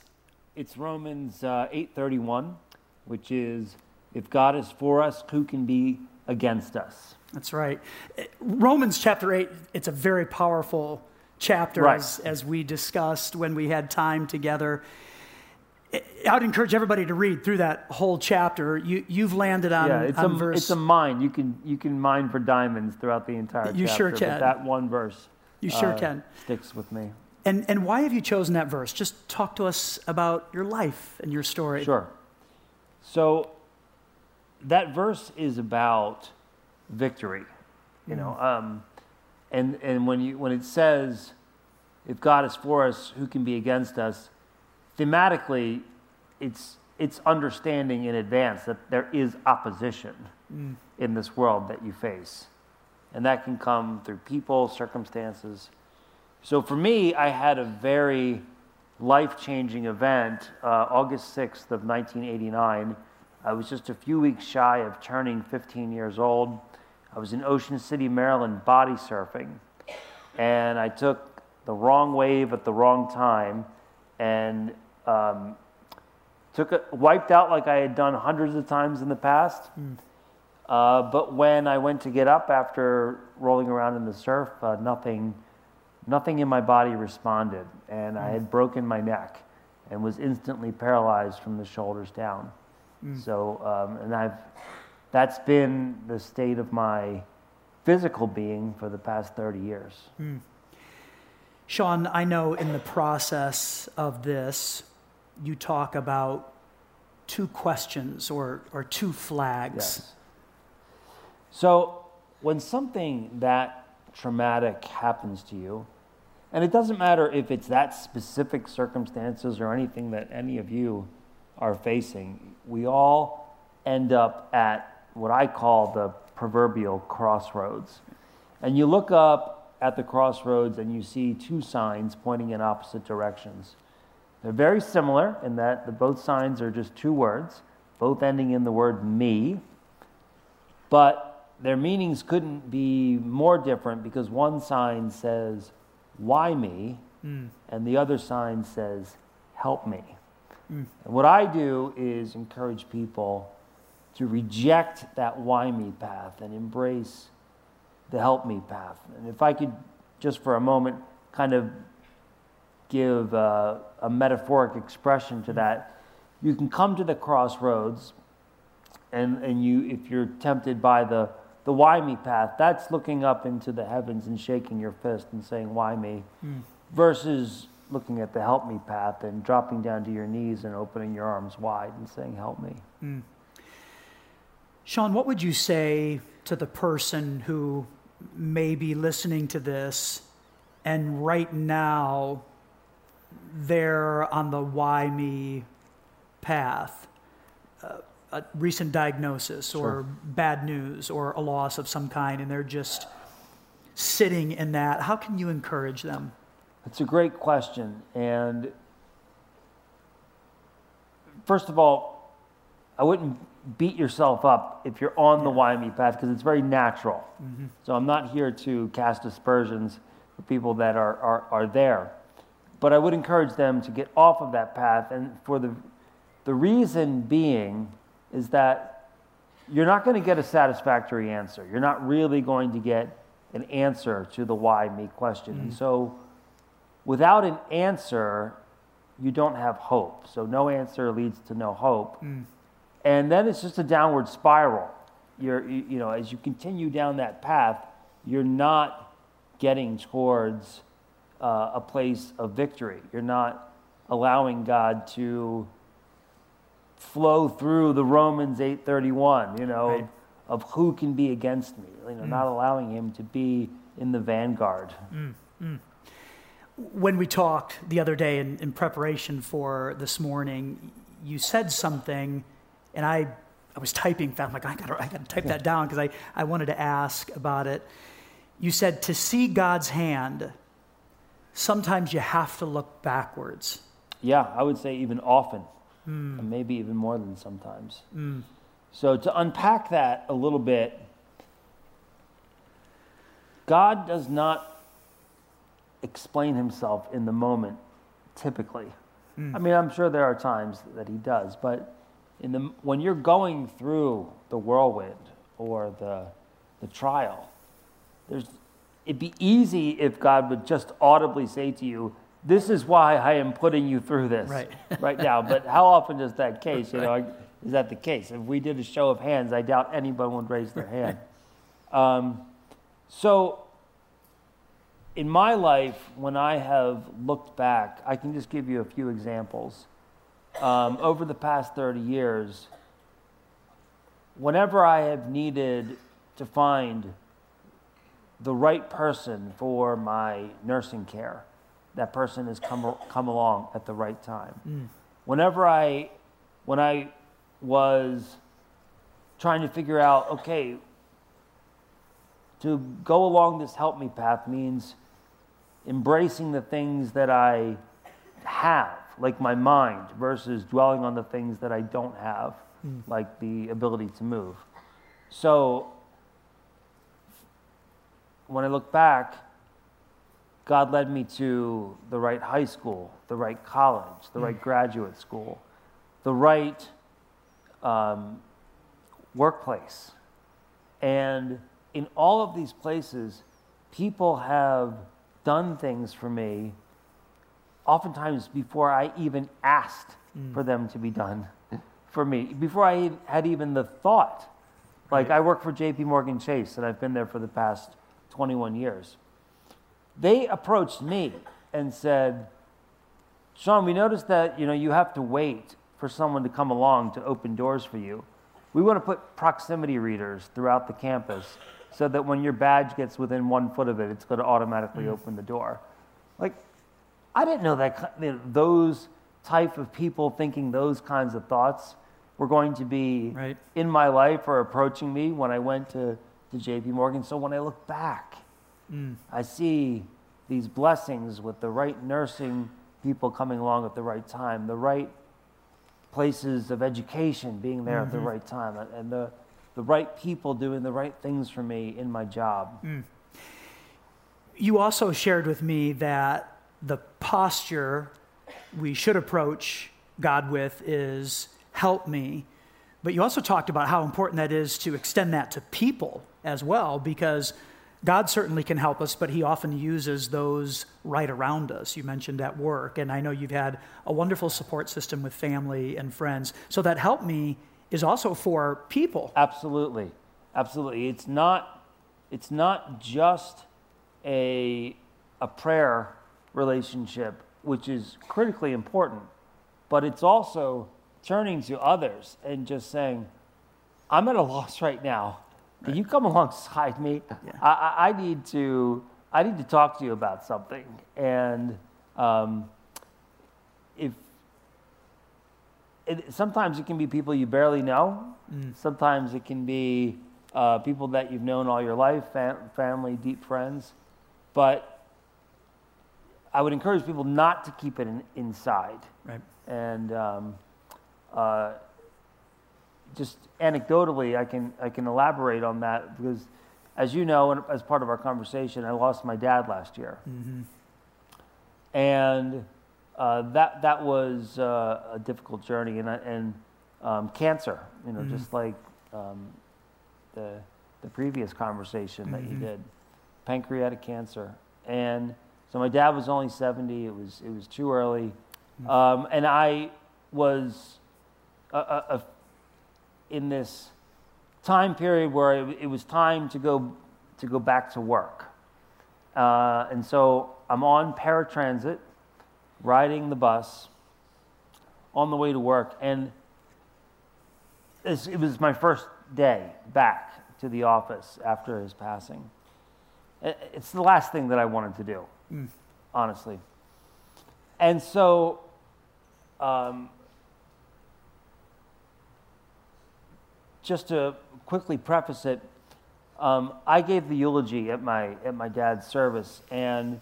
[SPEAKER 14] It's Romans uh, 8:31, which is if God is for us, who can be against us?
[SPEAKER 2] That's right. Romans chapter 8, it's a very powerful chapter
[SPEAKER 14] Right.
[SPEAKER 2] as, as we discussed when we had time together. I would encourage everybody to read through that whole chapter. You, you've landed on,
[SPEAKER 14] yeah, it's
[SPEAKER 2] on
[SPEAKER 14] a
[SPEAKER 2] verse.
[SPEAKER 14] it's a mine. You can you can mine for diamonds throughout the entire
[SPEAKER 2] You
[SPEAKER 14] chapter.
[SPEAKER 2] sure
[SPEAKER 14] but
[SPEAKER 2] can.
[SPEAKER 14] that one verse.
[SPEAKER 2] You sure
[SPEAKER 14] uh,
[SPEAKER 2] can.
[SPEAKER 14] Sticks with me.
[SPEAKER 2] And, and why have you chosen that verse? Just talk to us about your life and your story.
[SPEAKER 14] Sure. So that verse is about victory, you know. Um, and and when you when it says, "If God is for us, who can be against us?" Thematically, it's it's understanding in advance that there is opposition
[SPEAKER 2] Mm.
[SPEAKER 14] in this world that you face, and that can come through people, circumstances. So for me, I had a very life changing event uh, August 6th of 1989. I was just a few weeks shy of turning 15 years old. I was in Ocean City, Maryland, body surfing, and I took the wrong wave at the wrong time and um, took it, wiped out like I had done hundreds of times in the past. Uh, but when I went to get up after rolling around in the surf, uh, nothing, nothing in my body responded, and I had broken my neck and was instantly paralyzed from the shoulders down.
[SPEAKER 2] Mm.
[SPEAKER 14] So, um, and I've, that's been the state of my physical being for the past 30 years.
[SPEAKER 2] Mm. Sean, I know in the process of this, you talk about two questions or, or two flags.
[SPEAKER 14] Yes. So, when something that traumatic happens to you, and it doesn't matter if it's that specific circumstances or anything that any of you are facing, we all end up at what I call the proverbial crossroads. And you look up at the crossroads and you see two signs pointing in opposite directions. They're very similar in that the both signs are just two words, both ending in the word me, but their meanings couldn't be more different because one sign says, Why me?
[SPEAKER 2] Mm.
[SPEAKER 14] and the other sign says, Help me.
[SPEAKER 2] Mm.
[SPEAKER 14] And what I do is encourage people to reject that why me path and embrace the help me path. And if I could just for a moment kind of give uh, a metaphoric expression to that, you can come to the crossroads And, and you, if you're tempted by the, the why me path, that's looking up into the heavens and shaking your fist and saying, why me?
[SPEAKER 2] Mm.
[SPEAKER 14] Versus looking at the help me path and dropping down to your knees and opening your arms wide and saying, help me.
[SPEAKER 2] Mm. Sean, what would you say to the person who may be listening to this and right now they're on the why me path? Uh, a recent diagnosis or
[SPEAKER 14] Sure.
[SPEAKER 2] bad news or a loss of some kind, and they're just sitting in that. How can you encourage them?
[SPEAKER 14] It's a great question. And first of all, I wouldn't beat yourself up if you're on the why me path because it's very natural.
[SPEAKER 2] Mhm.
[SPEAKER 14] So I'm not here to cast aspersions for people that are, are, are there. But I would encourage them to get off of that path. And for the, the reason being is that you're not going to get a satisfactory answer. You're not really going to get an answer to the why me question. And
[SPEAKER 2] Mm.
[SPEAKER 14] so without an answer, you don't have hope. So no answer leads to no hope.
[SPEAKER 2] Mm.
[SPEAKER 14] And then it's just a downward spiral. You're, you, you know, as you continue down that path, you're not getting towards uh, a place of victory. You're not allowing God to flow through the Romans 8:31, you know,
[SPEAKER 2] Right.
[SPEAKER 14] of, of who can be against me. You know,
[SPEAKER 2] Mm.
[SPEAKER 14] not allowing him to be in the vanguard.
[SPEAKER 2] Mm, mm. When we talked the other day in, in preparation for this morning, you said something, and I, I was typing. I'm like, I gotta, I gotta type that down because I, I wanted to ask about it. You said to see God's hand, sometimes you have to look backwards.
[SPEAKER 14] Yeah, I would say even often,
[SPEAKER 2] Mm.
[SPEAKER 14] and maybe even more than sometimes.
[SPEAKER 2] Mm.
[SPEAKER 14] So, to unpack that a little bit, God does not explain himself in the moment typically.
[SPEAKER 2] Mm.
[SPEAKER 14] I mean, I'm sure there are times that he does, but in the, when you're going through the whirlwind or the, the trial, there's, it'd be easy if God would just audibly say to you, This is why I am putting you through this
[SPEAKER 2] Right.
[SPEAKER 14] right now. But how often is that case? You know, is that the case? If we did a show of hands, I doubt anyone would raise their hand. Um, so, in my life, when I have looked back, I can just give you a few examples. Um, over the past 30 years, whenever I have needed to find the right person for my nursing care, that person has come, come along at the right time.
[SPEAKER 2] Mm.
[SPEAKER 14] Whenever I, when I was trying to figure out, okay, to go along this help me path means embracing the things that I have, like my mind, versus dwelling on the things that I don't have,
[SPEAKER 2] Mm.
[SPEAKER 14] like the ability to move. So when I look back, God led me to the right high school, the right college, the right graduate school, the right um, workplace. And in all of these places, people have done things for me, oftentimes before I even asked
[SPEAKER 2] Mm.
[SPEAKER 14] for them to be done for me, before I had even the thought. Like, I work for JP Morgan Chase, and I've been there for the past 21 years. They approached me and said, Sean, we noticed that you know you have to wait for someone to come along to open doors for you. We want to put proximity readers throughout the campus so that when your badge gets within one foot of it, it's going to automatically
[SPEAKER 2] Mm.
[SPEAKER 14] open the door. Like, I didn't know that those type of people thinking those kinds of thoughts were going to be
[SPEAKER 2] Right.
[SPEAKER 14] in my life or approaching me when I went to, to JP Morgan. So when I look back,
[SPEAKER 2] Mm.
[SPEAKER 14] I see these blessings with the right nursing people coming along at the right time, the right places of education being there at the
[SPEAKER 2] Mhm.
[SPEAKER 14] right time, and- and the, the right people doing the right things for me in my job.
[SPEAKER 2] Mm. You also shared with me that the posture we should approach God with is help me. But you also talked about how important that is to extend that to people as well, because God certainly can help us, but He often uses those right around us. You mentioned at work, and I know you've had a wonderful support system with family and friends. So that help me is also for people.
[SPEAKER 14] Absolutely. Absolutely. It's not it's not just a a prayer relationship which is critically important, but it's also turning to others and just saying, I'm at a loss right now. Can you come alongside me? Yeah. I, I, I, need to I need to talk to you about something. And um, if it, sometimes it can be people you barely know. Mm. Sometimes it can be uh, people that you've known all your life, fam- family, deep friends. But I would encourage people not to keep it in, inside.
[SPEAKER 2] Right.
[SPEAKER 14] And um, uh, just anecdotally, I can I can elaborate on that because, as you know, as part of our conversation, I lost my dad last year, mm-hmm. and uh, that that was uh, a difficult journey, and and um, cancer, you know, mm-hmm. just like um, the the previous conversation mm-hmm. that you mm-hmm. did, pancreatic cancer, and so my dad was only seventy. It was it was too early, mm-hmm. um, and I was a, a, a, in this time period where it, it, was time to go to go back to work, uh, and so I'm on paratransit riding the bus on the way to work, and it was my first day back to the office after his passing. It's the last thing that I wanted to do, mm. honestly. And so, um, just to quickly preface it, um, I gave the eulogy at my at my dad's service, and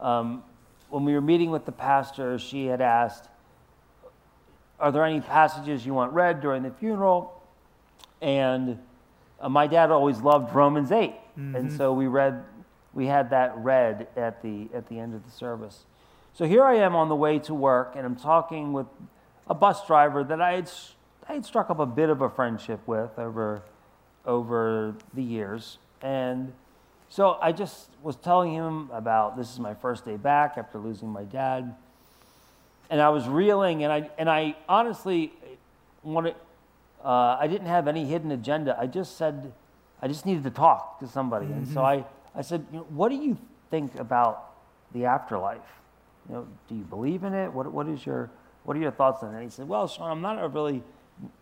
[SPEAKER 14] um, when we were meeting with the pastor, she had asked, Are there any passages you want read during the funeral? And uh, my dad always loved Romans 8. Mm-hmm. And so we read, we had that read at the, at the end of the service. So here I am on the way to work, and I'm talking with a bus driver that I had, I had struck up a bit of a friendship with over, over the years. And so I just was telling him about this is my first day back after losing my dad. And I was reeling, and I, and I honestly wanted, uh, I didn't have any hidden agenda. I just said, I just needed to talk to somebody. Mm-hmm. And so mm-hmm. I, I said, you know, What do you think about the afterlife? You know, do you believe in it? What, what, is your, what are your thoughts on it? And he said, Well, Sean, I'm not a really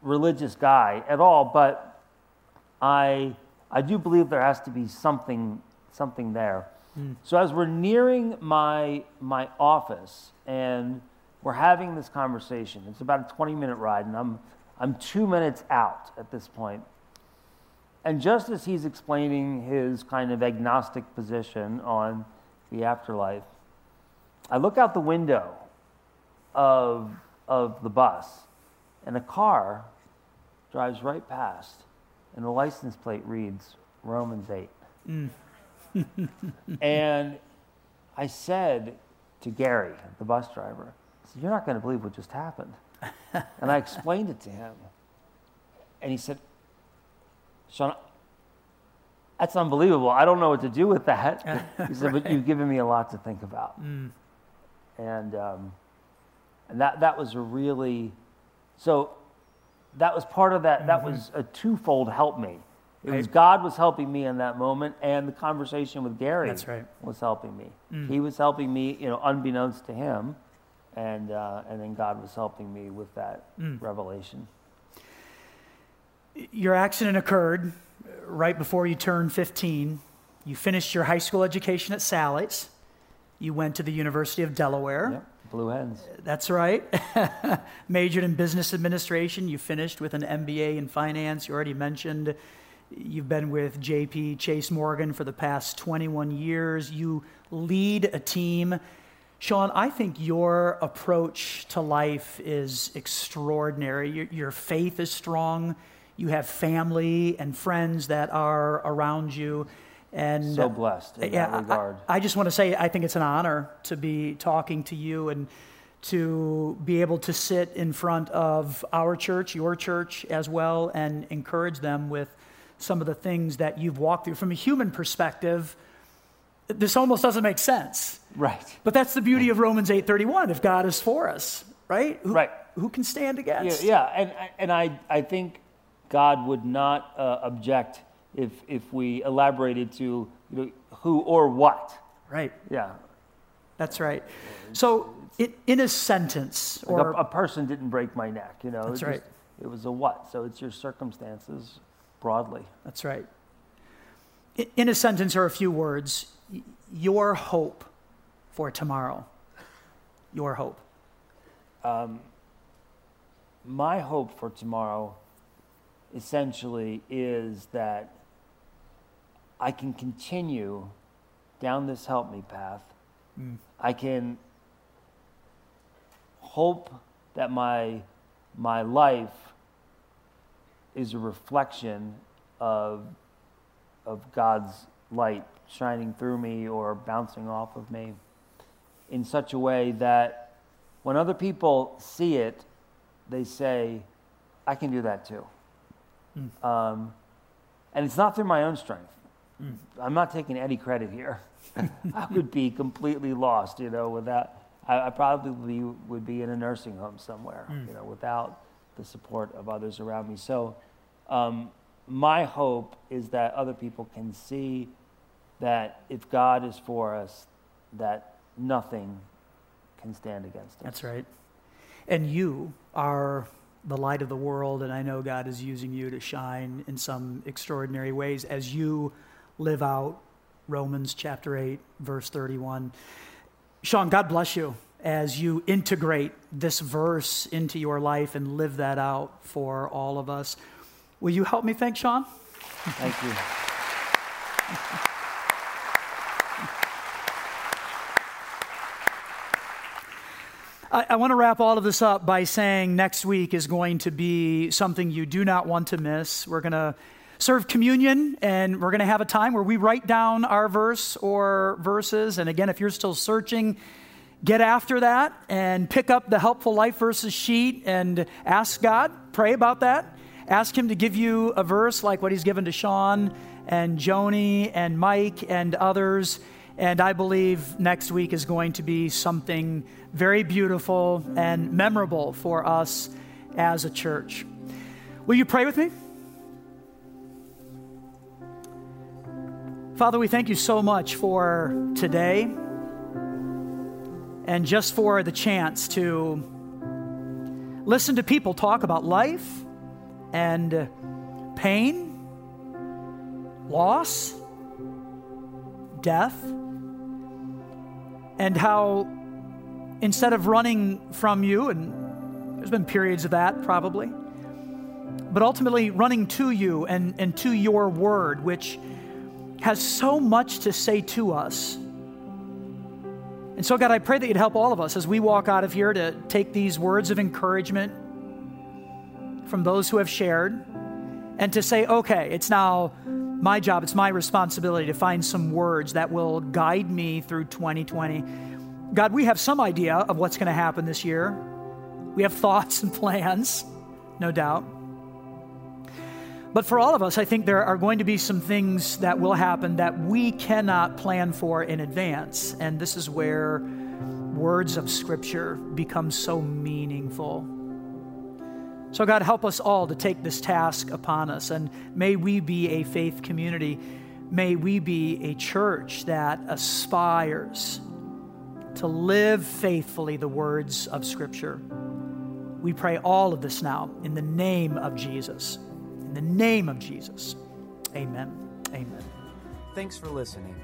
[SPEAKER 14] religious guy at all, but I I do believe there has to be something, something there. Mm. So as we're nearing my, my office and we're having this conversation, it's about a 20 minute ride, and I'm, I'm two minutes out at this point. And just as he's explaining his kind of agnostic position on the afterlife, I look out the window of, of the bus, and a car drives right past and the license plate reads Romans 8. Mm. and I said to Gary, the bus driver, I said, You're not going to believe what just happened. and I explained it to him. And he said, Sean, that's unbelievable. I don't know what to do with that. He said, right. But you've given me a lot to think about. Mm. And, um, and that, that was a really, so that was part of that. Mm-hmm. That was a twofold help me. It was God was helping me in that moment, and the conversation with Gary
[SPEAKER 2] right.
[SPEAKER 14] was helping me. Mm. He was helping me, you know, unbeknownst to him, and uh, and then God was helping me with that mm. revelation.
[SPEAKER 2] Your accident occurred right before you turned 15. You finished your high school education at Sally's. You went to the University of Delaware.
[SPEAKER 14] Yep. Blue Hens.
[SPEAKER 2] That's right. Majored in business administration. You finished with an MBA in finance. You already mentioned you've been with JP Chase Morgan for the past 21 years. You lead a team. Sean, I think your approach to life is extraordinary. Your, your faith is strong. You have family and friends that are around you. And
[SPEAKER 14] so blessed in yeah, that regard.
[SPEAKER 2] I, I just want to say I think it's an honor to be talking to you and to be able to sit in front of our church, your church as well, and encourage them with some of the things that you've walked through. From a human perspective, this almost doesn't make sense.
[SPEAKER 14] Right.
[SPEAKER 2] But that's the beauty of Romans 8:31. If God is for us, right? Who,
[SPEAKER 14] right.
[SPEAKER 2] Who can stand against?
[SPEAKER 14] Yeah, yeah. and and I I think God would not uh, object if, if we elaborated to you know, who or what.
[SPEAKER 2] Right.
[SPEAKER 14] Yeah.
[SPEAKER 2] That's right. So, in, in a sentence,
[SPEAKER 14] Like
[SPEAKER 2] or
[SPEAKER 14] a, a person didn't break my neck, you know.
[SPEAKER 2] That's
[SPEAKER 14] it
[SPEAKER 2] right.
[SPEAKER 14] just- it was a what? So it's your circumstances broadly.
[SPEAKER 2] That's right. In a sentence or a few words, your hope for tomorrow. Your hope.
[SPEAKER 14] Um, my hope for tomorrow essentially is that I can continue down this help me path.
[SPEAKER 2] Mm.
[SPEAKER 14] I can hope that my my life is a reflection of of God's light shining through me or bouncing off of me in such a way that when other people see it, they say, I can do that too.
[SPEAKER 2] Mm.
[SPEAKER 14] Um, and it's not through my own strength.
[SPEAKER 2] Mm.
[SPEAKER 14] I'm not taking any credit here. I would be completely lost, you know, without, I, I probably would be in a nursing home somewhere,
[SPEAKER 2] Mm.
[SPEAKER 14] you know, without the support of others around me. So, um, my hope is that other people can see that if God is for us, that nothing can stand against us.
[SPEAKER 2] That's right. And you are the light of the world, and I know God is using you to shine in some extraordinary ways as you live out Romans chapter 8, verse 31. Sean, God bless you as you integrate this verse into your life and live that out for all of us. Will you help me thank Sean?
[SPEAKER 14] Thank you.
[SPEAKER 2] I, I want to wrap all of this up by saying next week is going to be something you do not want to miss. We're going to serve communion and we're going to have a time where we write down our verse or verses. And again, if you're still searching, get after that and pick up the helpful life verses sheet and ask God, pray about that. Ask Him to give you a verse like what He's given to Sean and Joni and Mike and others. And I believe next week is going to be something very beautiful and memorable for us as a church. Will you pray with me? Father, we thank you so much for today and just for the chance to listen to people talk about life and pain, loss, death, and how instead of running from you, and there's been periods of that probably, but ultimately running to you and, and to your word, which has so much to say to us. And so, God, I pray that you'd help all of us as we walk out of here to take these words of encouragement from those who have shared and to say, okay, it's now my job, it's my responsibility to find some words that will guide me through 2020. God, we have some idea of what's going to happen this year. We have thoughts and plans, no doubt. But for all of us, I think there are going to be some things that will happen that we cannot plan for in advance. And this is where words of Scripture become so meaningful. So, God, help us all to take this task upon us. And may we be a faith community. May we be a church that aspires to live faithfully the words of Scripture. We pray all of this now in the name of Jesus. In the name of Jesus. Amen. Amen.
[SPEAKER 1] Thanks for listening.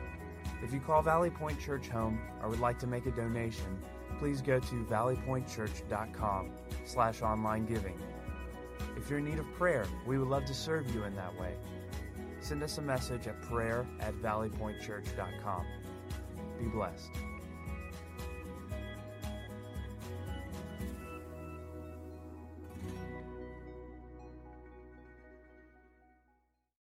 [SPEAKER 1] If you call Valley Point Church home or would like to make a donation, please go to valleypointchurch.com slash online giving. If you're in need of prayer, we would love to serve you in that way. Send us a message at prayer at valleypointchurch.com. Be blessed.